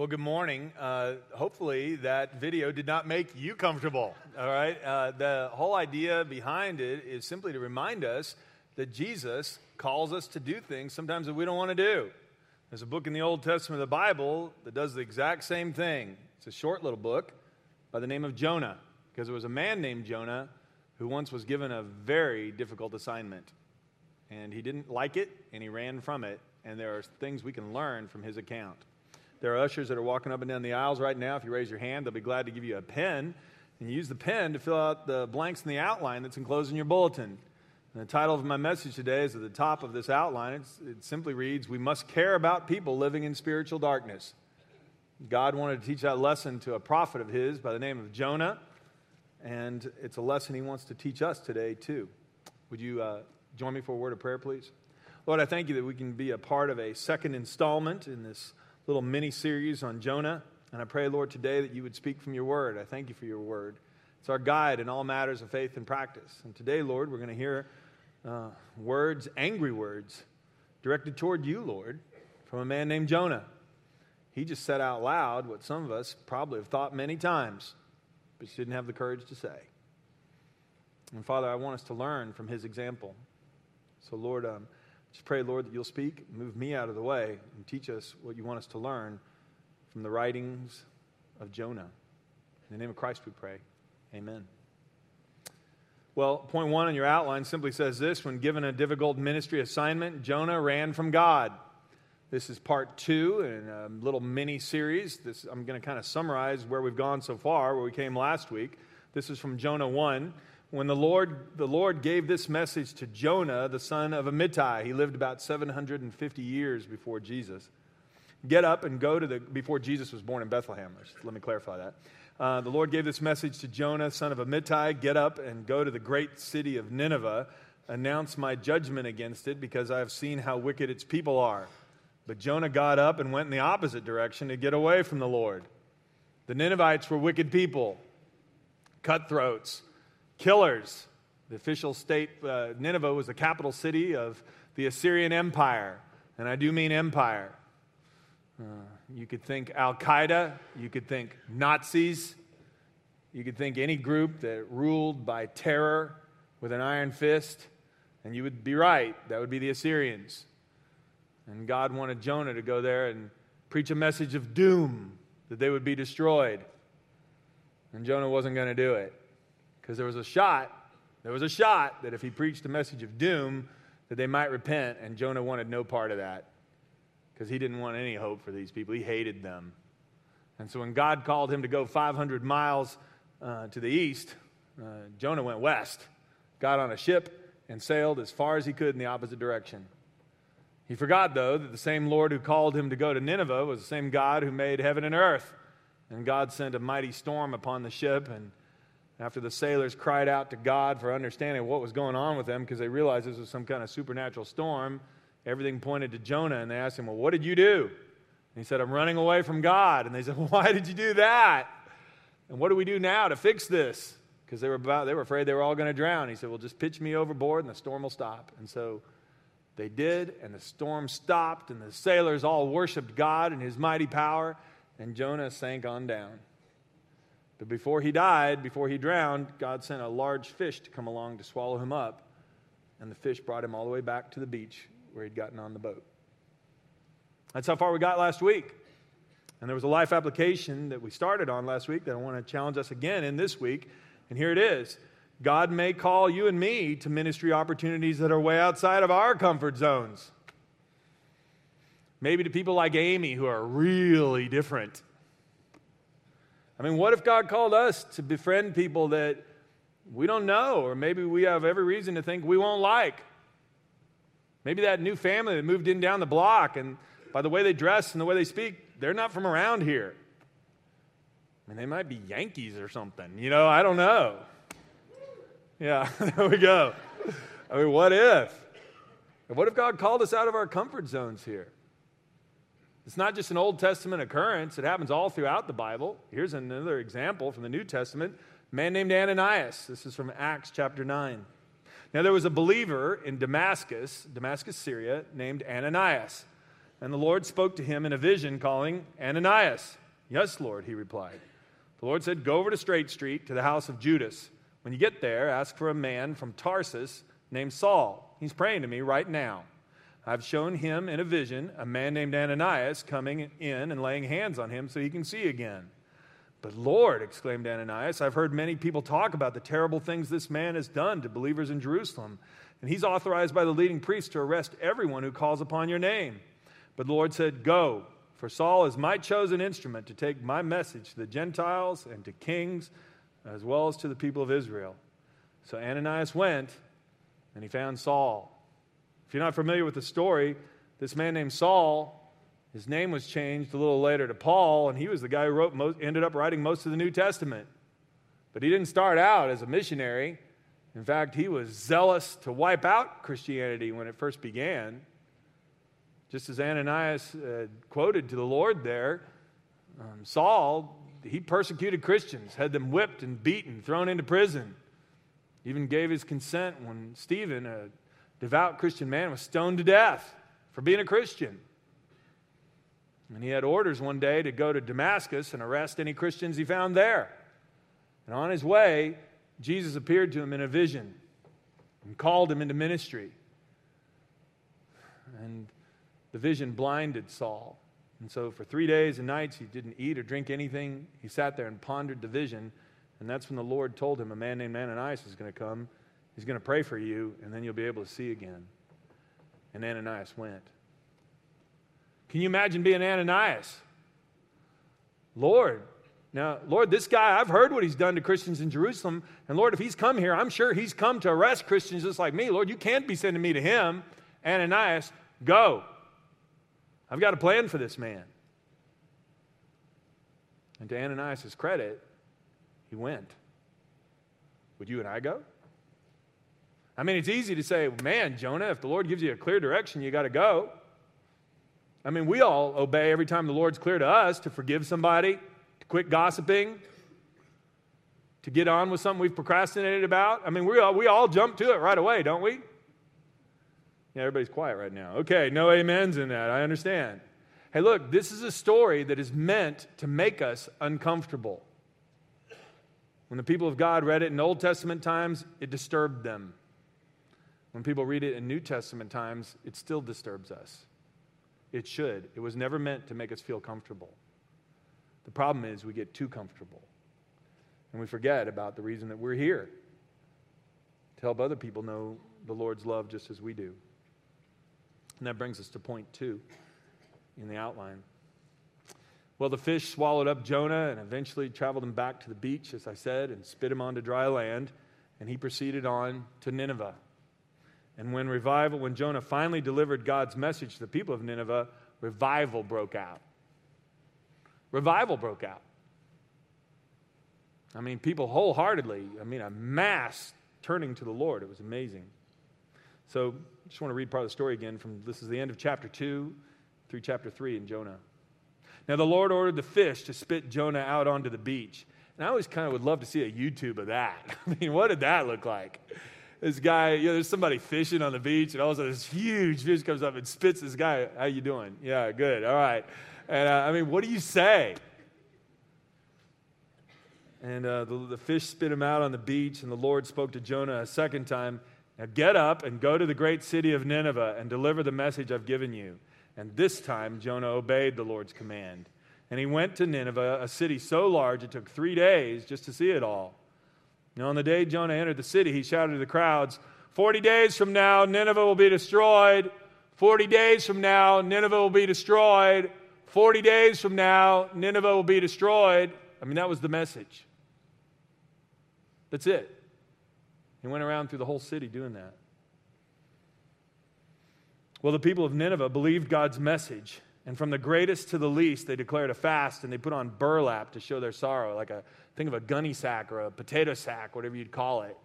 Well, good morning. Uh, hopefully, that video did not make you comfortable. All right. Uh, the whole idea behind it is simply to remind us that Jesus calls us to do things sometimes that we don't want to do. There's a book in the Old Testament of the Bible that does the exact same thing. It's a short little book by the name of Jonah, because there was a man named Jonah who once was given a very difficult assignment. And he didn't like it, and he ran from it. And there are things we can learn from his account. There are ushers that are walking up and down the aisles right now. If you raise your hand, they'll be glad to give you a pen. And you use the pen to fill out the blanks in the outline that's enclosed in your bulletin. And the title of my message today is at the top of this outline. It's, it simply reads We must care about people living in spiritual darkness. God wanted to teach that lesson to a prophet of his by the name of Jonah. And it's a lesson he wants to teach us today, too. Would you uh, join me for a word of prayer, please? Lord, I thank you that we can be a part of a second installment in this little mini series on Jonah. And I pray, Lord, today that you would speak from your word. I thank you for your word. It's our guide in all matters of faith and practice. And today, Lord, we're going to hear uh, words, angry words, directed toward you, Lord, from a man named Jonah. He just said out loud what some of us probably have thought many times, but didn't have the courage to say. And Father, I want us to learn from his example. So, Lord, um, just pray, Lord, that you'll speak, move me out of the way, and teach us what you want us to learn from the writings of Jonah. In the name of Christ we pray. Amen. Well, point one on your outline simply says this When given a difficult ministry assignment, Jonah ran from God. This is part two in a little mini series. I'm going to kind of summarize where we've gone so far, where we came last week. This is from Jonah 1 when the Lord, the Lord gave this message to Jonah, the son of Amittai. He lived about 750 years before Jesus. Get up and go to the, before Jesus was born in Bethlehem. Let me clarify that. Uh, the Lord gave this message to Jonah, son of Amittai Get up and go to the great city of Nineveh, announce my judgment against it, because I have seen how wicked its people are. But Jonah got up and went in the opposite direction to get away from the Lord. The Ninevites were wicked people, cutthroats killers. The official state, uh, Nineveh was the capital city of the Assyrian Empire, and I do mean empire. Uh, you could think Al Qaeda, you could think Nazis, you could think any group that ruled by terror with an iron fist, and you would be right. That would be the Assyrians. And God wanted Jonah to go there and preach a message of doom that they would be destroyed. And Jonah wasn't going to do it because there was a shot, there was a shot that if he preached a message of doom, that they might repent, and Jonah wanted no part of that because he didn't want any hope for these people. He hated them. And so when God called him to go 500 miles uh, to the east, uh, Jonah went west, got on a ship, and sailed as far as he could in the opposite direction. He forgot, though, that the same Lord who called him to go to Nineveh was the same God who made heaven and earth. And God sent a mighty storm upon the ship, and after the sailors cried out to God for understanding what was going on with them because they realized this was some kind of supernatural storm, everything pointed to Jonah and they asked him, Well, what did you do? And he said, I'm running away from God. And they said, well, Why did you do that? And what do we do now to fix this? Because they were about, they were afraid they were all going to drown. He said, Well, just pitch me overboard and the storm will stop. And so they did, and the storm stopped, and the sailors all worshiped God and his mighty power, and Jonah sank on down. But before he died, before he drowned, God sent a large fish to come along to swallow him up. And the fish brought him all the way back to the beach where he'd gotten on the boat. That's how far we got last week. And there was a life application that we started on last week that I want to challenge us again in this week. And here it is God may call you and me to ministry opportunities that are way outside of our comfort zones. Maybe to people like Amy who are really different I mean, what if God called us to befriend people that we don't know, or maybe we have every reason to think we won't like? Maybe that new family that moved in down the block, and by the way they dress and the way they speak, they're not from around here. I mean, they might be Yankees or something. You know, I don't know. Yeah, there we go. I mean, what if? What if God called us out of our comfort zones here? It's not just an Old Testament occurrence, it happens all throughout the Bible. Here's another example from the New Testament a man named Ananias. This is from Acts chapter 9. Now, there was a believer in Damascus, Damascus, Syria, named Ananias. And the Lord spoke to him in a vision, calling, Ananias. Yes, Lord, he replied. The Lord said, Go over to Straight Street to the house of Judas. When you get there, ask for a man from Tarsus named Saul. He's praying to me right now. I've shown him in a vision a man named Ananias coming in and laying hands on him so he can see again. But Lord, exclaimed Ananias, I've heard many people talk about the terrible things this man has done to believers in Jerusalem. And he's authorized by the leading priests to arrest everyone who calls upon your name. But the Lord said, Go, for Saul is my chosen instrument to take my message to the Gentiles and to kings, as well as to the people of Israel. So Ananias went, and he found Saul. If you're not familiar with the story, this man named Saul, his name was changed a little later to Paul, and he was the guy who wrote most, ended up writing most of the New Testament. But he didn't start out as a missionary. In fact, he was zealous to wipe out Christianity when it first began. Just as Ananias uh, quoted to the Lord there, um, Saul, he persecuted Christians, had them whipped and beaten, thrown into prison. Even gave his consent when Stephen, a devout Christian man, was stoned to death for being a Christian. And he had orders one day to go to Damascus and arrest any Christians he found there. And on his way, Jesus appeared to him in a vision and called him into ministry. And the vision blinded Saul. And so for three days and nights, he didn't eat or drink anything. He sat there and pondered the vision. And that's when the Lord told him a man named Ananias is going to come. He's going to pray for you, and then you'll be able to see again. And Ananias went. Can you imagine being Ananias? Lord, now, Lord, this guy, I've heard what he's done to Christians in Jerusalem. And Lord, if he's come here, I'm sure he's come to arrest Christians just like me. Lord, you can't be sending me to him. Ananias, go. I've got a plan for this man. And to Ananias' credit, he went. Would you and I go? I mean, it's easy to say, man, Jonah, if the Lord gives you a clear direction, you got to go. I mean, we all obey every time the Lord's clear to us to forgive somebody, to quit gossiping, to get on with something we've procrastinated about. I mean, we all, we all jump to it right away, don't we? Yeah, everybody's quiet right now. Okay, no amens in that. I understand. Hey, look, this is a story that is meant to make us uncomfortable. When the people of God read it in Old Testament times, it disturbed them. When people read it in New Testament times, it still disturbs us. It should. It was never meant to make us feel comfortable. The problem is we get too comfortable and we forget about the reason that we're here to help other people know the Lord's love just as we do. And that brings us to point two in the outline. Well, the fish swallowed up Jonah and eventually traveled him back to the beach, as I said, and spit him onto dry land. And he proceeded on to Nineveh. And when revival, when Jonah finally delivered God's message to the people of Nineveh, revival broke out. Revival broke out. I mean, people wholeheartedly, I mean, a mass turning to the Lord. It was amazing. So I just want to read part of the story again from this is the end of chapter 2 through chapter 3 in Jonah. Now the Lord ordered the fish to spit Jonah out onto the beach. And I always kind of would love to see a YouTube of that. I mean, what did that look like? This guy, you know, there's somebody fishing on the beach, and all of a sudden this huge fish comes up and spits this guy. How you doing? Yeah, good. All right. And uh, I mean, what do you say? And uh, the, the fish spit him out on the beach, and the Lord spoke to Jonah a second time now get up and go to the great city of Nineveh and deliver the message I've given you. And this time Jonah obeyed the Lord's command. And he went to Nineveh, a city so large it took three days just to see it all. Now, on the day Jonah entered the city, he shouted to the crowds, 40 days from now, Nineveh will be destroyed. 40 days from now, Nineveh will be destroyed. 40 days from now, Nineveh will be destroyed. I mean, that was the message. That's it. He went around through the whole city doing that. Well, the people of Nineveh believed God's message, and from the greatest to the least, they declared a fast and they put on burlap to show their sorrow, like a think of a gunny sack or a potato sack, whatever you'd call it.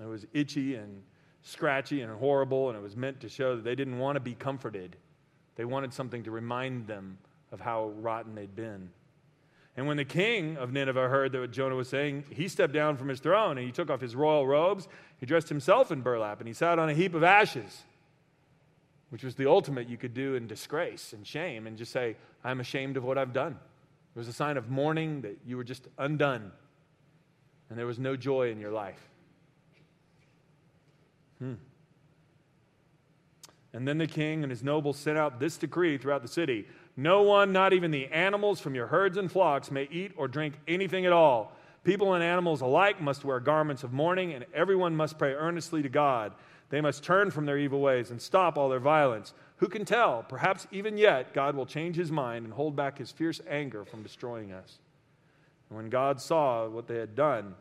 It was itchy and scratchy and horrible, and it was meant to show that they didn't want to be comforted. They wanted something to remind them of how rotten they'd been. And when the king of Nineveh heard that what Jonah was saying, he stepped down from his throne and he took off his royal robes. He dressed himself in burlap and he sat on a heap of ashes. Which was the ultimate you could do in disgrace and shame, and just say, I'm ashamed of what I've done. It was a sign of mourning that you were just undone and there was no joy in your life. Hmm. And then the king and his nobles sent out this decree throughout the city No one, not even the animals from your herds and flocks, may eat or drink anything at all. People and animals alike must wear garments of mourning, and everyone must pray earnestly to God. They must turn from their evil ways and stop all their violence. Who can tell? Perhaps even yet God will change his mind and hold back his fierce anger from destroying us. And when God saw what they had done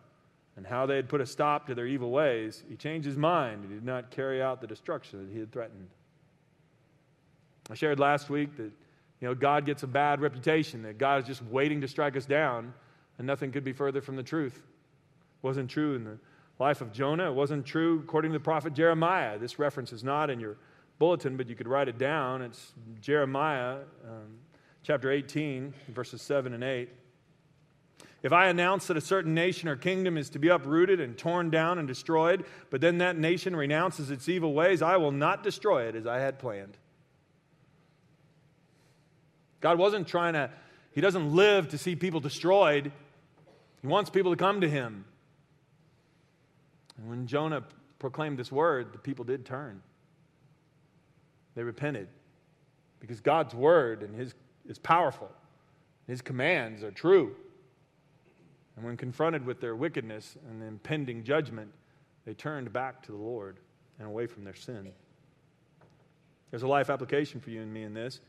and how they had put a stop to their evil ways, he changed his mind and did not carry out the destruction that he had threatened. I shared last week that you know, God gets a bad reputation, that God is just waiting to strike us down, and nothing could be further from the truth. It wasn't true in the life of Jonah. It wasn't true according to the prophet Jeremiah. This reference is not in your bulletin, but you could write it down. It's Jeremiah um, chapter 18, verses 7 and 8. If I announce that a certain nation or kingdom is to be uprooted and torn down and destroyed, but then that nation renounces its evil ways, I will not destroy it as I had planned. God wasn't trying to, He doesn't live to see people destroyed. He wants people to come to Him. And when Jonah proclaimed this word, the people did turn. They repented because God's word and His is powerful. His commands are true. And when confronted with their wickedness and the impending judgment, they turned back to the Lord and away from their sin. There's a life application for you and me in this.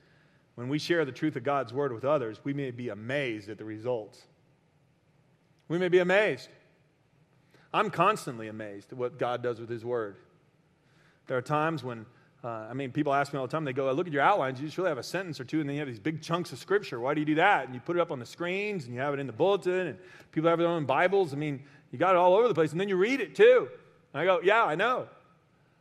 When we share the truth of God's word with others, we may be amazed at the results. We may be amazed. I'm constantly amazed at what God does with his word. There are times when uh, I mean, people ask me all the time, they go, I look at your outlines, you just really have a sentence or two, and then you have these big chunks of scripture. Why do you do that? And you put it up on the screens, and you have it in the bulletin, and people have their own Bibles. I mean, you got it all over the place, and then you read it too. And I go, Yeah, I know.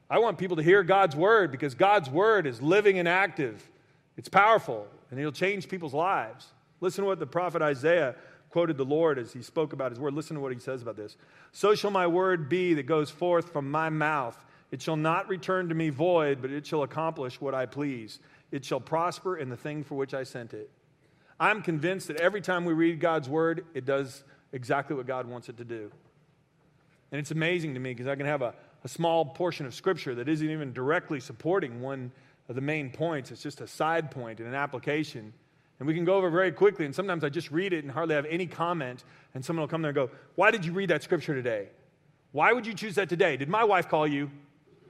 I want people to hear God's word because God's word is living and active, it's powerful, and it'll change people's lives. Listen to what the prophet Isaiah quoted the Lord as he spoke about his word. Listen to what he says about this. So shall my word be that goes forth from my mouth. It shall not return to me void, but it shall accomplish what I please. It shall prosper in the thing for which I sent it. I'm convinced that every time we read God's word, it does exactly what God wants it to do. And it's amazing to me because I can have a, a small portion of scripture that isn't even directly supporting one of the main points. It's just a side point and an application. And we can go over very quickly. And sometimes I just read it and hardly have any comment. And someone will come there and go, Why did you read that scripture today? Why would you choose that today? Did my wife call you?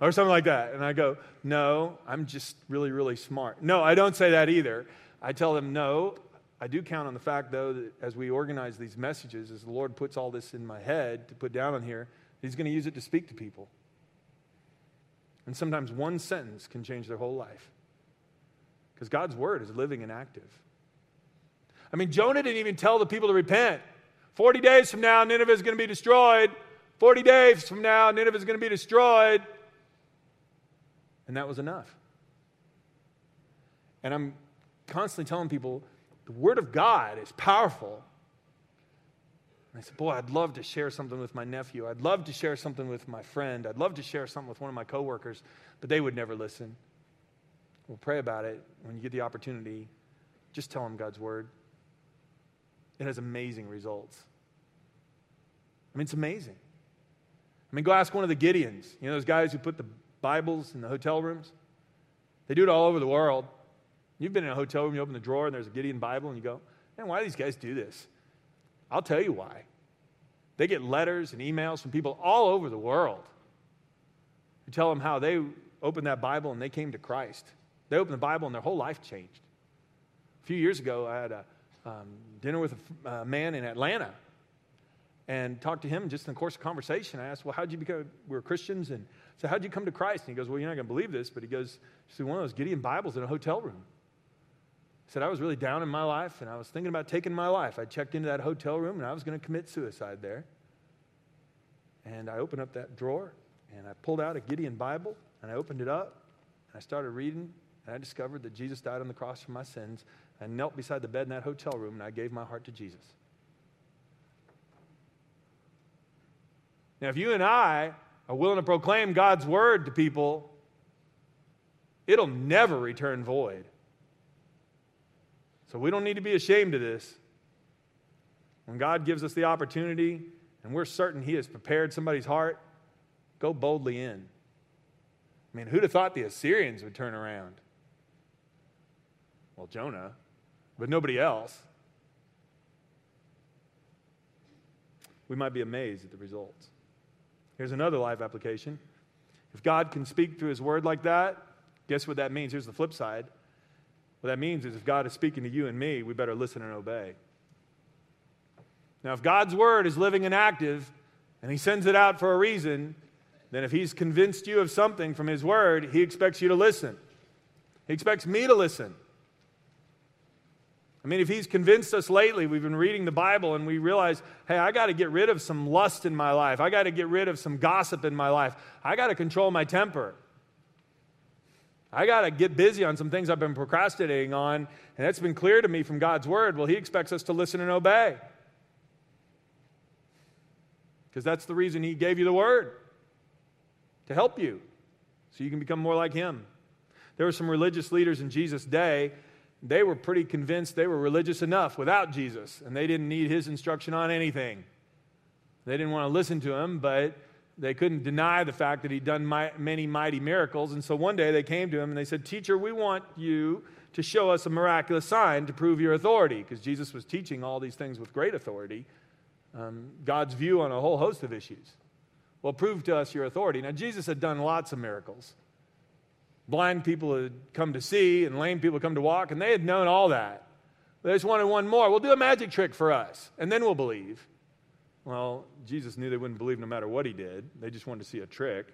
or something like that. And I go, No, I'm just really, really smart. No, I don't say that either. I tell them, No, I do count on the fact, though, that as we organize these messages, as the Lord puts all this in my head to put down on here, He's going to use it to speak to people. And sometimes one sentence can change their whole life. Because God's word is living and active. I mean, Jonah didn't even tell the people to repent. 40 days from now, Nineveh is going to be destroyed. 40 days from now, Nineveh is going to be destroyed. And that was enough. And I'm constantly telling people the Word of God is powerful. And I said, Boy, I'd love to share something with my nephew. I'd love to share something with my friend. I'd love to share something with one of my coworkers, but they would never listen. We'll pray about it. When you get the opportunity, just tell them God's Word. It has amazing results. I mean, it's amazing. I mean, go ask one of the Gideons, you know, those guys who put the Bibles in the hotel rooms. They do it all over the world. You've been in a hotel room, you open the drawer, and there's a Gideon Bible, and you go, man, why do these guys do this? I'll tell you why. They get letters and emails from people all over the world who tell them how they opened that Bible and they came to Christ. They opened the Bible and their whole life changed. A few years ago, I had a um, dinner with a, a man in Atlanta and talked to him just in the course of conversation. I asked, Well, how'd you become? We were Christians, and so, how'd you come to Christ? And he goes, Well, you're not going to believe this, but he goes, See, one of those Gideon Bibles in a hotel room. He said, I was really down in my life, and I was thinking about taking my life. I checked into that hotel room, and I was going to commit suicide there. And I opened up that drawer, and I pulled out a Gideon Bible, and I opened it up, and I started reading, and I discovered that Jesus died on the cross for my sins. I knelt beside the bed in that hotel room, and I gave my heart to Jesus. Now, if you and I are willing to proclaim God's word to people, it'll never return void. So we don't need to be ashamed of this. When God gives us the opportunity and we're certain He has prepared somebody's heart, go boldly in. I mean, who'd have thought the Assyrians would turn around? Well, Jonah, but nobody else. We might be amazed at the results. Here's another life application. If God can speak through His word like that, guess what that means? Here's the flip side. What that means is if God is speaking to you and me, we better listen and obey. Now, if God's word is living and active, and He sends it out for a reason, then if He's convinced you of something from His word, He expects you to listen. He expects me to listen. I mean, if He's convinced us lately, we've been reading the Bible and we realize, hey, I got to get rid of some lust in my life. I got to get rid of some gossip in my life. I got to control my temper. I got to get busy on some things I've been procrastinating on, and that's been clear to me from God's word. Well, He expects us to listen and obey. Because that's the reason He gave you the word to help you so you can become more like Him. There were some religious leaders in Jesus' day. They were pretty convinced they were religious enough without Jesus, and they didn't need His instruction on anything. They didn't want to listen to Him, but they couldn't deny the fact that he'd done my, many mighty miracles. And so one day they came to him and they said, Teacher, we want you to show us a miraculous sign to prove your authority, because Jesus was teaching all these things with great authority, um, God's view on a whole host of issues. Well, prove to us your authority. Now, Jesus had done lots of miracles. Blind people had come to see, and lame people come to walk, and they had known all that. They just wanted one more. We'll do a magic trick for us, and then we'll believe. Well, Jesus knew they wouldn't believe no matter what he did. They just wanted to see a trick.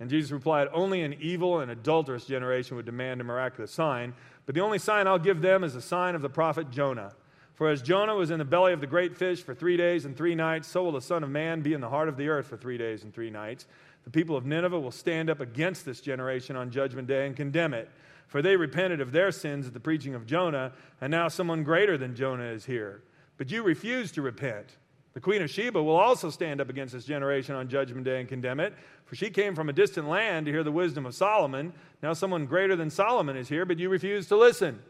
And Jesus replied, Only an evil and adulterous generation would demand a miraculous sign, but the only sign I'll give them is the sign of the prophet Jonah. For as Jonah was in the belly of the great fish for three days and three nights, so will the Son of Man be in the heart of the earth for three days and three nights. The people of Nineveh will stand up against this generation on Judgment Day and condemn it. For they repented of their sins at the preaching of Jonah, and now someone greater than Jonah is here. But you refuse to repent. The queen of Sheba will also stand up against this generation on Judgment Day and condemn it, for she came from a distant land to hear the wisdom of Solomon. Now someone greater than Solomon is here, but you refuse to listen.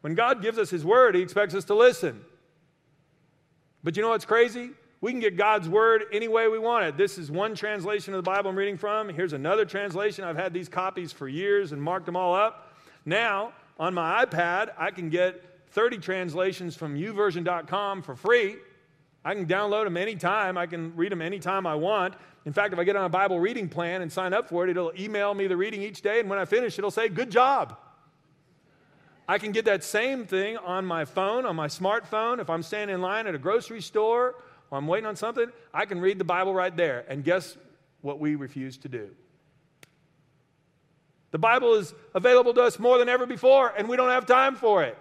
When God gives us his word, he expects us to listen. But you know what's crazy? We can get God's word any way we want it. This is one translation of the Bible I'm reading from. Here's another translation. I've had these copies for years and marked them all up. Now, on my iPad, I can get 30 translations from youversion.com for free. I can download them anytime. I can read them anytime I want. In fact, if I get on a Bible reading plan and sign up for it, it'll email me the reading each day, and when I finish, it'll say, Good job. I can get that same thing on my phone, on my smartphone. If I'm standing in line at a grocery store or I'm waiting on something, I can read the Bible right there. And guess what we refuse to do? The Bible is available to us more than ever before, and we don't have time for it.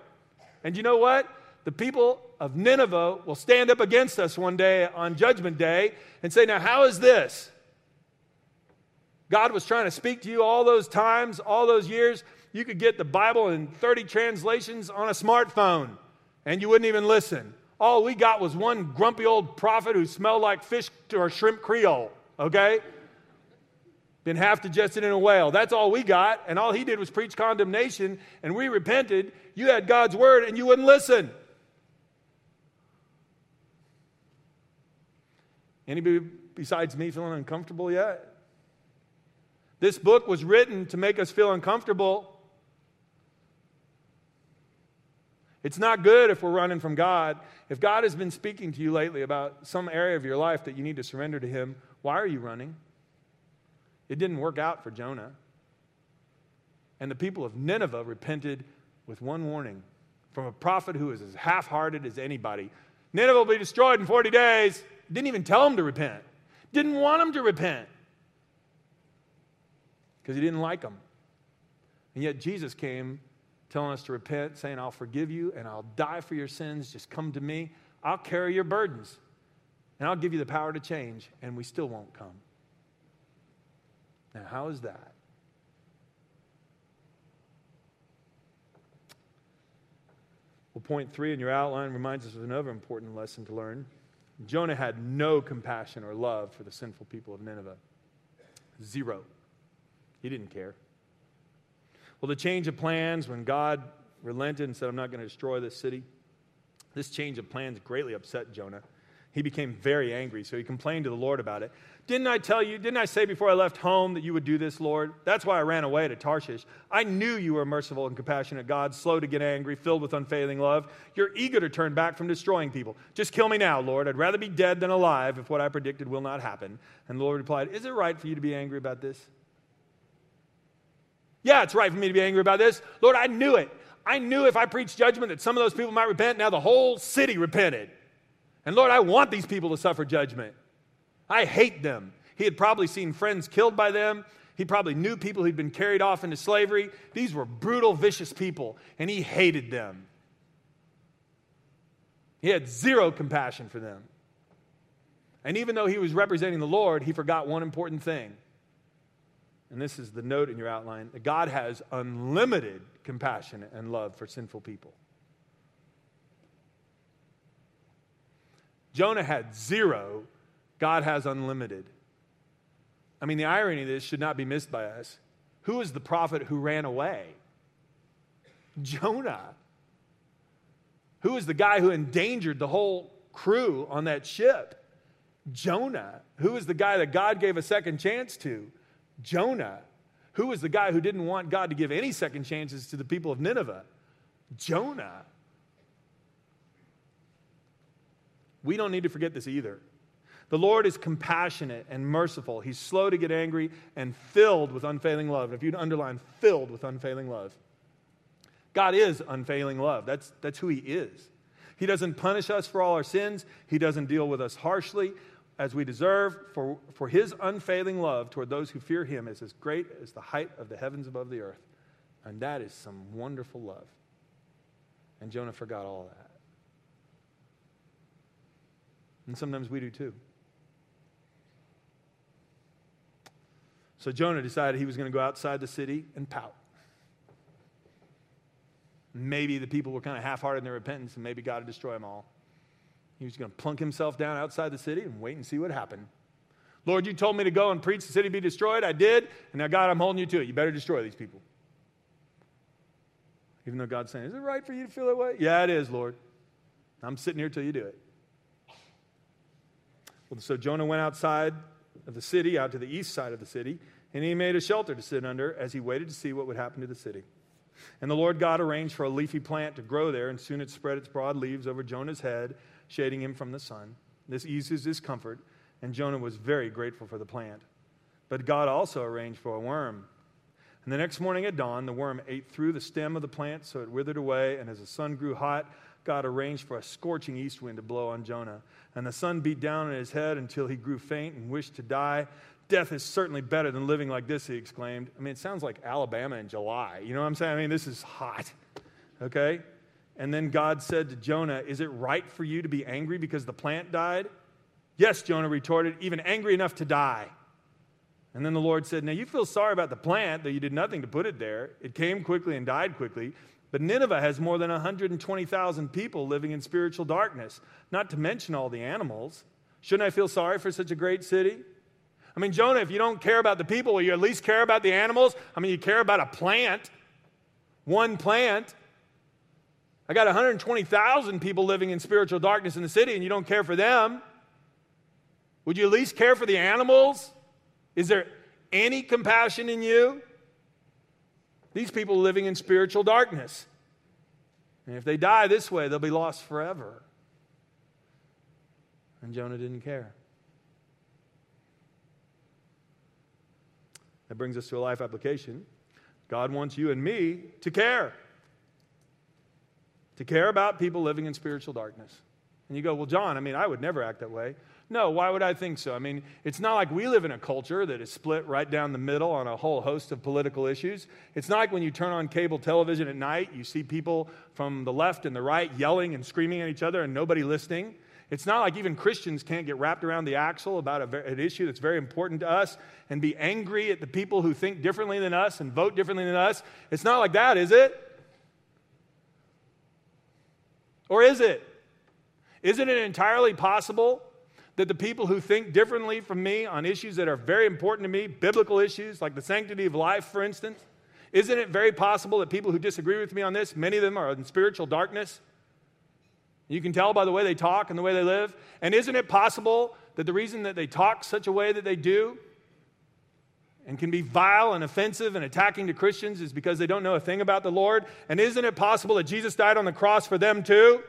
And you know what? The people of Nineveh will stand up against us one day on Judgment Day and say, Now, how is this? God was trying to speak to you all those times, all those years. You could get the Bible in 30 translations on a smartphone, and you wouldn't even listen. All we got was one grumpy old prophet who smelled like fish or shrimp Creole, okay? Been half digested in a whale. That's all we got, and all he did was preach condemnation, and we repented. You had God's word, and you wouldn't listen. Anybody besides me feeling uncomfortable yet? This book was written to make us feel uncomfortable. It's not good if we're running from God. If God has been speaking to you lately about some area of your life that you need to surrender to Him, why are you running? It didn't work out for Jonah. And the people of Nineveh repented with one warning from a prophet who is as half hearted as anybody Nineveh will be destroyed in 40 days. Didn't even tell them to repent. Didn't want them to repent because he didn't like them. And yet Jesus came telling us to repent, saying, I'll forgive you and I'll die for your sins. Just come to me. I'll carry your burdens and I'll give you the power to change. And we still won't come. Now, how is that? Well, point three in your outline reminds us of another important lesson to learn. Jonah had no compassion or love for the sinful people of Nineveh. Zero. He didn't care. Well, the change of plans when God relented and said, I'm not going to destroy this city, this change of plans greatly upset Jonah. He became very angry, so he complained to the Lord about it. Didn't I tell you, didn't I say before I left home that you would do this, Lord? That's why I ran away to Tarshish. I knew you were merciful and compassionate God, slow to get angry, filled with unfailing love. You're eager to turn back from destroying people. Just kill me now, Lord. I'd rather be dead than alive if what I predicted will not happen. And the Lord replied, Is it right for you to be angry about this? Yeah, it's right for me to be angry about this. Lord, I knew it. I knew if I preached judgment that some of those people might repent. Now the whole city repented. And Lord, I want these people to suffer judgment. I hate them. He had probably seen friends killed by them. He probably knew people who'd been carried off into slavery. These were brutal, vicious people, and he hated them. He had zero compassion for them. And even though he was representing the Lord, he forgot one important thing. And this is the note in your outline that God has unlimited compassion and love for sinful people. Jonah had zero, God has unlimited. I mean, the irony of this should not be missed by us. Who is the prophet who ran away? Jonah. Who is the guy who endangered the whole crew on that ship? Jonah. Who is the guy that God gave a second chance to? Jonah. Who was the guy who didn't want God to give any second chances to the people of Nineveh? Jonah. We don't need to forget this either. The Lord is compassionate and merciful. He's slow to get angry and filled with unfailing love. If you'd underline filled with unfailing love, God is unfailing love. That's, that's who He is. He doesn't punish us for all our sins, He doesn't deal with us harshly as we deserve, for, for His unfailing love toward those who fear Him is as great as the height of the heavens above the earth. And that is some wonderful love. And Jonah forgot all that. And sometimes we do too. So Jonah decided he was going to go outside the city and pout. Maybe the people were kind of half hearted in their repentance, and maybe God would destroy them all. He was going to plunk himself down outside the city and wait and see what happened. Lord, you told me to go and preach the city be destroyed. I did. And now, God, I'm holding you to it. You better destroy these people. Even though God's saying, Is it right for you to feel that way? Yeah, it is, Lord. I'm sitting here till you do it. Well, so Jonah went outside of the city, out to the east side of the city, and he made a shelter to sit under as he waited to see what would happen to the city. And the Lord God arranged for a leafy plant to grow there, and soon it spread its broad leaves over Jonah's head, shading him from the sun. This eases his comfort, and Jonah was very grateful for the plant. But God also arranged for a worm. And the next morning at dawn, the worm ate through the stem of the plant, so it withered away, and as the sun grew hot, God arranged for a scorching east wind to blow on Jonah. And the sun beat down on his head until he grew faint and wished to die. Death is certainly better than living like this, he exclaimed. I mean, it sounds like Alabama in July. You know what I'm saying? I mean, this is hot. Okay? And then God said to Jonah, Is it right for you to be angry because the plant died? Yes, Jonah retorted, even angry enough to die. And then the Lord said, Now you feel sorry about the plant, though you did nothing to put it there. It came quickly and died quickly. But Nineveh has more than 120,000 people living in spiritual darkness, not to mention all the animals. Shouldn't I feel sorry for such a great city? I mean, Jonah, if you don't care about the people, will you at least care about the animals? I mean, you care about a plant, one plant. I got 120,000 people living in spiritual darkness in the city, and you don't care for them. Would you at least care for the animals? Is there any compassion in you? These people living in spiritual darkness. And if they die this way, they'll be lost forever. And Jonah didn't care. That brings us to a life application. God wants you and me to care. To care about people living in spiritual darkness. And you go, Well, John, I mean, I would never act that way. No, why would I think so? I mean, it's not like we live in a culture that is split right down the middle on a whole host of political issues. It's not like when you turn on cable television at night, you see people from the left and the right yelling and screaming at each other and nobody listening. It's not like even Christians can't get wrapped around the axle about a, an issue that's very important to us and be angry at the people who think differently than us and vote differently than us. It's not like that, is it? Or is it? Isn't it entirely possible that the people who think differently from me on issues that are very important to me, biblical issues like the sanctity of life, for instance, Isn't it very possible that people who disagree with me on this, many of them are in spiritual darkness? You can tell by the way they talk and the way they live. And isn't it possible that the reason that they talk such a way that they do and can be vile and offensive and attacking to Christians is because they don't know a thing about the Lord? And isn't it possible that Jesus died on the cross for them too?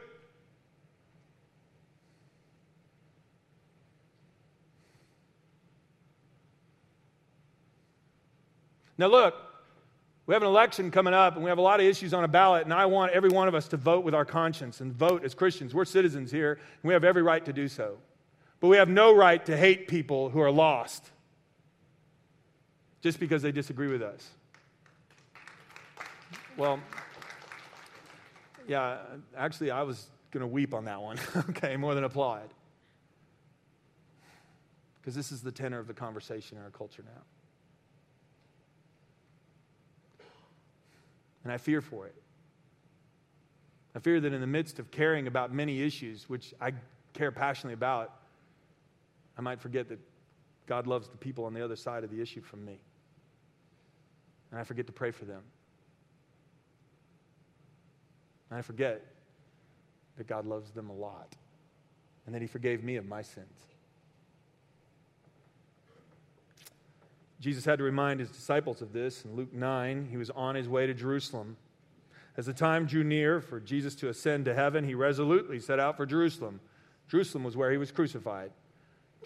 Now, look, we have an election coming up and we have a lot of issues on a ballot, and I want every one of us to vote with our conscience and vote as Christians. We're citizens here, and we have every right to do so. But we have no right to hate people who are lost just because they disagree with us. Well, yeah, actually, I was going to weep on that one, okay, more than applaud. Because this is the tenor of the conversation in our culture now. And I fear for it. I fear that in the midst of caring about many issues, which I care passionately about, I might forget that God loves the people on the other side of the issue from me. And I forget to pray for them. And I forget that God loves them a lot and that He forgave me of my sins. Jesus had to remind his disciples of this. In Luke 9, he was on his way to Jerusalem. As the time drew near for Jesus to ascend to heaven, he resolutely set out for Jerusalem. Jerusalem was where he was crucified.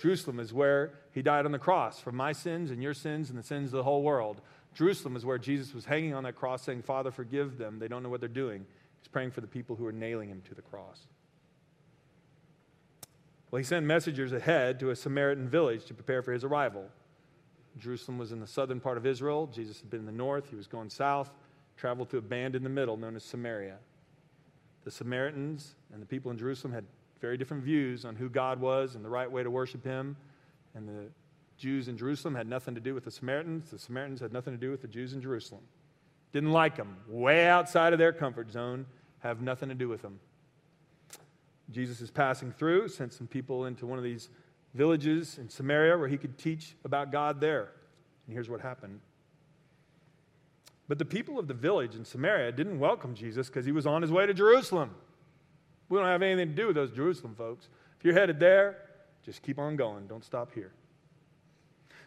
Jerusalem is where he died on the cross for my sins and your sins and the sins of the whole world. Jerusalem is where Jesus was hanging on that cross saying, Father, forgive them. They don't know what they're doing. He's praying for the people who are nailing him to the cross. Well, he sent messengers ahead to a Samaritan village to prepare for his arrival. Jerusalem was in the southern part of Israel. Jesus had been in the north. He was going south, traveled through a band in the middle known as Samaria. The Samaritans and the people in Jerusalem had very different views on who God was and the right way to worship Him. And the Jews in Jerusalem had nothing to do with the Samaritans. The Samaritans had nothing to do with the Jews in Jerusalem. Didn't like them. Way outside of their comfort zone. Have nothing to do with them. Jesus is passing through, sent some people into one of these villages in Samaria where he could teach about God there. And here's what happened. But the people of the village in Samaria didn't welcome Jesus because he was on his way to Jerusalem. We don't have anything to do with those Jerusalem folks. If you're headed there, just keep on going. Don't stop here.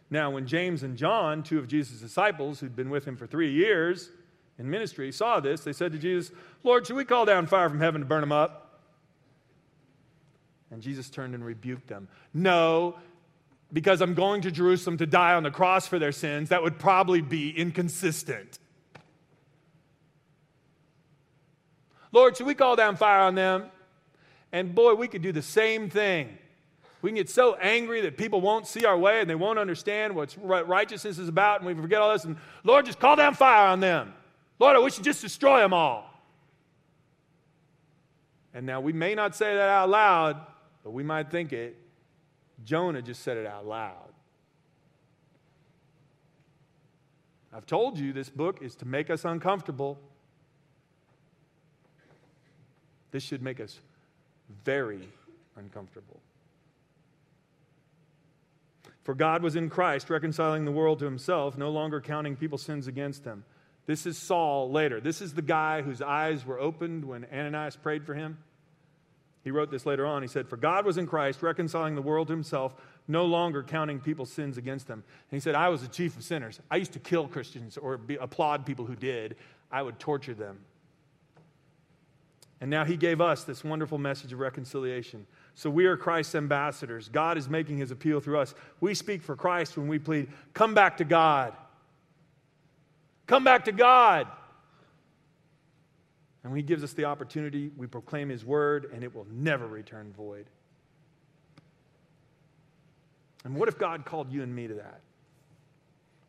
Now, when James and John, two of Jesus' disciples who'd been with him for three years in ministry, saw this, they said to Jesus, Lord, should we call down fire from heaven to burn them up? And Jesus turned and rebuked them. No, because I'm going to Jerusalem to die on the cross for their sins, that would probably be inconsistent. Lord, should we call down fire on them? And boy, we could do the same thing. We can get so angry that people won't see our way and they won't understand what righteousness is about, and we forget all this. And Lord, just call down fire on them. Lord, I wish you just destroy them all. And now we may not say that out loud, but we might think it. Jonah just said it out loud. I've told you this book is to make us uncomfortable. This should make us very uncomfortable. For God was in Christ, reconciling the world to himself, no longer counting people's sins against them. This is Saul later. This is the guy whose eyes were opened when Ananias prayed for him. He wrote this later on. He said, For God was in Christ, reconciling the world to himself, no longer counting people's sins against them. And he said, I was the chief of sinners. I used to kill Christians or be, applaud people who did, I would torture them. And now he gave us this wonderful message of reconciliation. So we are Christ's ambassadors. God is making his appeal through us. We speak for Christ when we plead, Come back to God. Come back to God. And when He gives us the opportunity, we proclaim His word, and it will never return void. And what if God called you and me to that?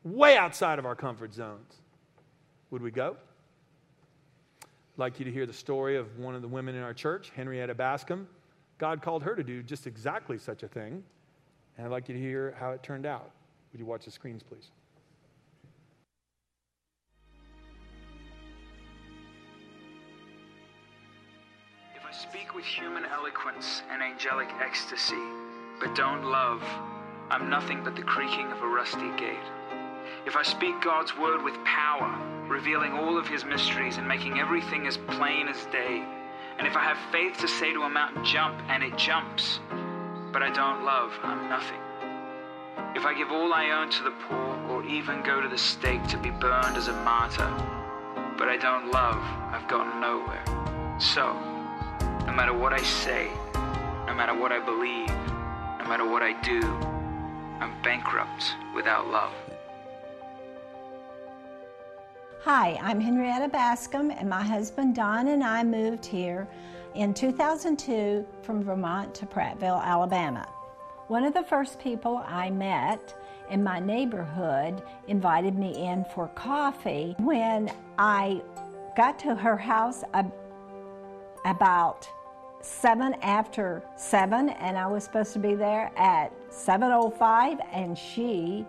Way outside of our comfort zones. Would we go? I'd like you to hear the story of one of the women in our church, Henrietta Bascom. God called her to do just exactly such a thing. And I'd like you to hear how it turned out. Would you watch the screens, please? If I speak with human eloquence and angelic ecstasy, but don't love, I'm nothing but the creaking of a rusty gate. If I speak God's word with power revealing all of his mysteries and making everything as plain as day. And if I have faith to say to a mountain, jump, and it jumps, but I don't love, I'm nothing. If I give all I own to the poor, or even go to the stake to be burned as a martyr, but I don't love, I've gotten nowhere. So, no matter what I say, no matter what I believe, no matter what I do, I'm bankrupt without love. Hi, I'm Henrietta Bascom, and my husband Don and I moved here in 2002 from Vermont to Prattville, Alabama. One of the first people I met in my neighborhood invited me in for coffee. When I got to her house about seven after seven, and I was supposed to be there at 7:05, and she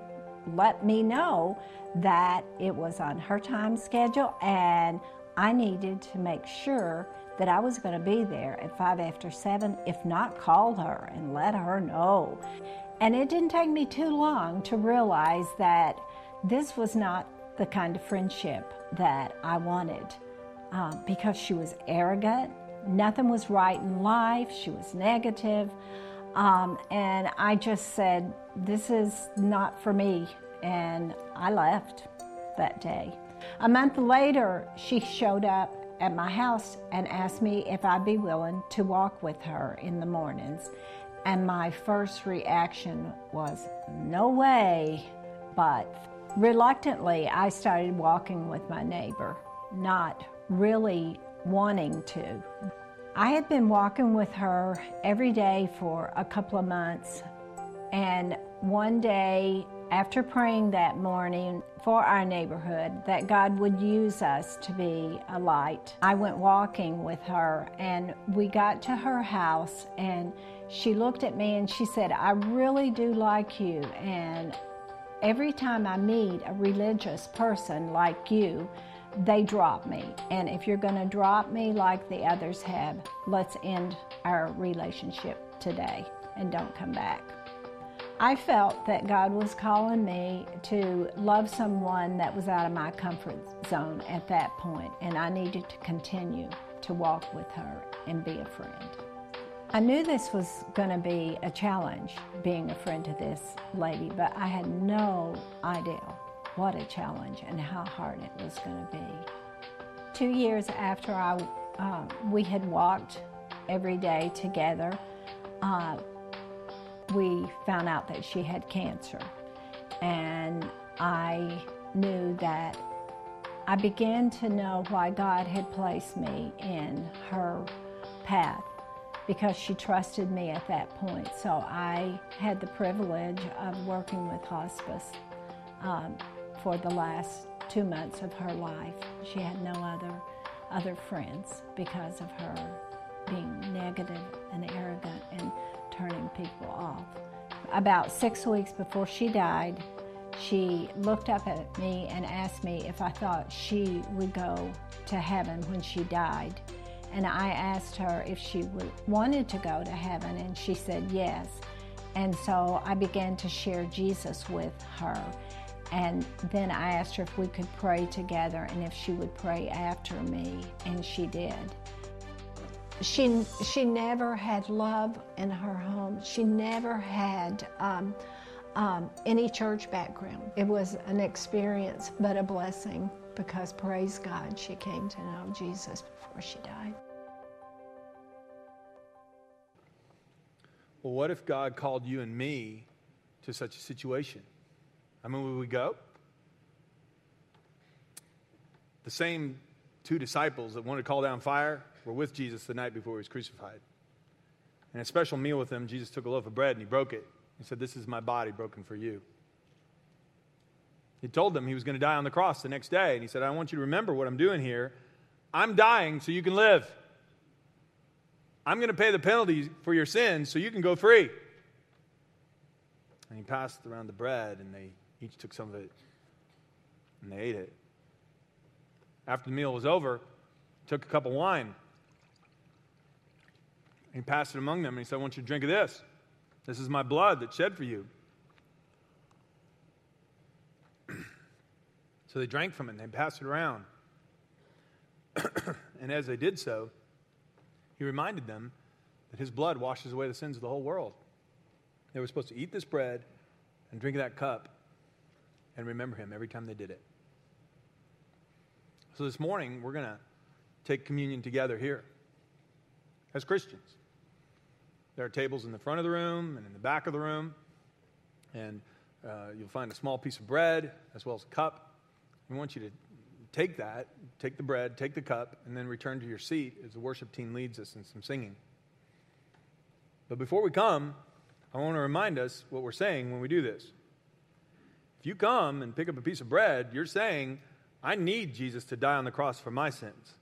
let me know that it was on her time schedule, and I needed to make sure that I was going to be there at five after seven, if not, call her and let her know. And it didn't take me too long to realize that this was not the kind of friendship that I wanted um, because she was arrogant. Nothing was right in life. She was negative. Um, and I just said, This is not for me. And I left that day. A month later, she showed up at my house and asked me if I'd be willing to walk with her in the mornings. And my first reaction was, no way. But reluctantly, I started walking with my neighbor, not really wanting to. I had been walking with her every day for a couple of months, and one day after praying that morning for our neighborhood that God would use us to be a light, I went walking with her and we got to her house and she looked at me and she said, I really do like you. And every time I meet a religious person like you, they drop me. And if you're going to drop me like the others have, let's end our relationship today and don't come back. I felt that God was calling me to love someone that was out of my comfort zone at that point, and I needed to continue to walk with her and be a friend. I knew this was going to be a challenge, being a friend to this lady, but I had no idea what a challenge and how hard it was going to be. Two years after I, uh, we had walked every day together, uh, we found out that she had cancer. And I knew that I began to know why God had placed me in her path because she trusted me at that point. So I had the privilege of working with hospice um, for the last two months of her life. She had no other other friends because of her being negative and arrogant and turning people off. About six weeks before she died, she looked up at me and asked me if I thought she would go to heaven when she died. And I asked her if she would, wanted to go to heaven, and she said yes. And so I began to share Jesus with her. And then I asked her if we could pray together and if she would pray after me, and she did. She, she never had love in her home. She never had um, um, any church background. It was an experience, but a blessing because, praise God, she came to know Jesus before she died. Well, what if God called you and me to such a situation? I mean, would we go? The same two disciples that wanted to call down fire were with Jesus the night before he was crucified. In a special meal with them, Jesus took a loaf of bread and he broke it. He said, This is my body broken for you. He told them he was going to die on the cross the next day. And he said, I want you to remember what I'm doing here. I'm dying so you can live. I'm going to pay the penalty for your sins so you can go free. And he passed around the bread, and they each took some of it and they ate it. After the meal was over, took a cup of wine he passed it among them and he said, I want you to drink of this. This is my blood that's shed for you. So they drank from it and they passed it around. and as they did so, he reminded them that his blood washes away the sins of the whole world. They were supposed to eat this bread and drink that cup and remember him every time they did it. So this morning, we're going to take communion together here as Christians. There are tables in the front of the room and in the back of the room, and uh, you'll find a small piece of bread as well as a cup. We want you to take that, take the bread, take the cup, and then return to your seat as the worship team leads us in some singing. But before we come, I want to remind us what we're saying when we do this. If you come and pick up a piece of bread, you're saying, I need Jesus to die on the cross for my sins.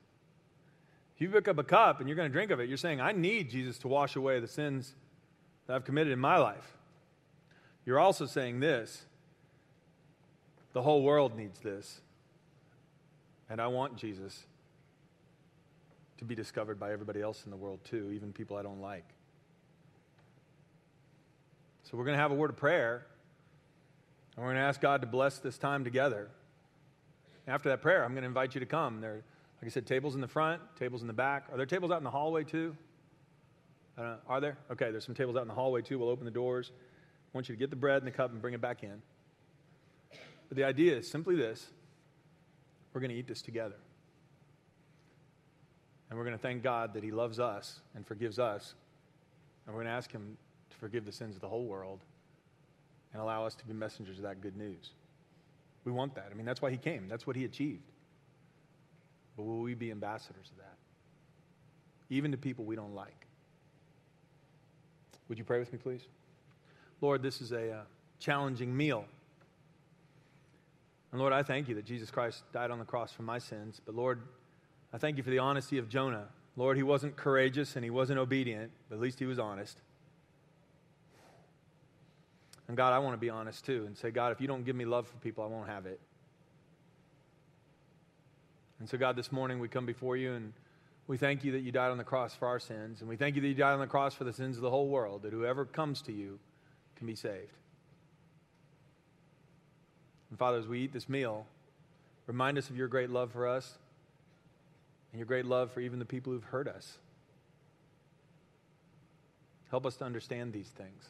If you pick up a cup and you're going to drink of it, you're saying, I need Jesus to wash away the sins that I've committed in my life. You're also saying this the whole world needs this. And I want Jesus to be discovered by everybody else in the world, too, even people I don't like. So we're going to have a word of prayer, and we're going to ask God to bless this time together. After that prayer, I'm going to invite you to come. There, like I said, tables in the front, tables in the back. Are there tables out in the hallway, too? Uh, are there? Okay, there's some tables out in the hallway, too. We'll open the doors. I want you to get the bread and the cup and bring it back in. But the idea is simply this we're going to eat this together. And we're going to thank God that He loves us and forgives us. And we're going to ask Him to forgive the sins of the whole world and allow us to be messengers of that good news. We want that. I mean, that's why He came, that's what He achieved. But will we be ambassadors of that? Even to people we don't like. Would you pray with me, please? Lord, this is a uh, challenging meal. And Lord, I thank you that Jesus Christ died on the cross for my sins. But Lord, I thank you for the honesty of Jonah. Lord, he wasn't courageous and he wasn't obedient, but at least he was honest. And God, I want to be honest too and say, God, if you don't give me love for people, I won't have it. And so, God, this morning we come before you and we thank you that you died on the cross for our sins. And we thank you that you died on the cross for the sins of the whole world, that whoever comes to you can be saved. And Father, as we eat this meal, remind us of your great love for us and your great love for even the people who've hurt us. Help us to understand these things.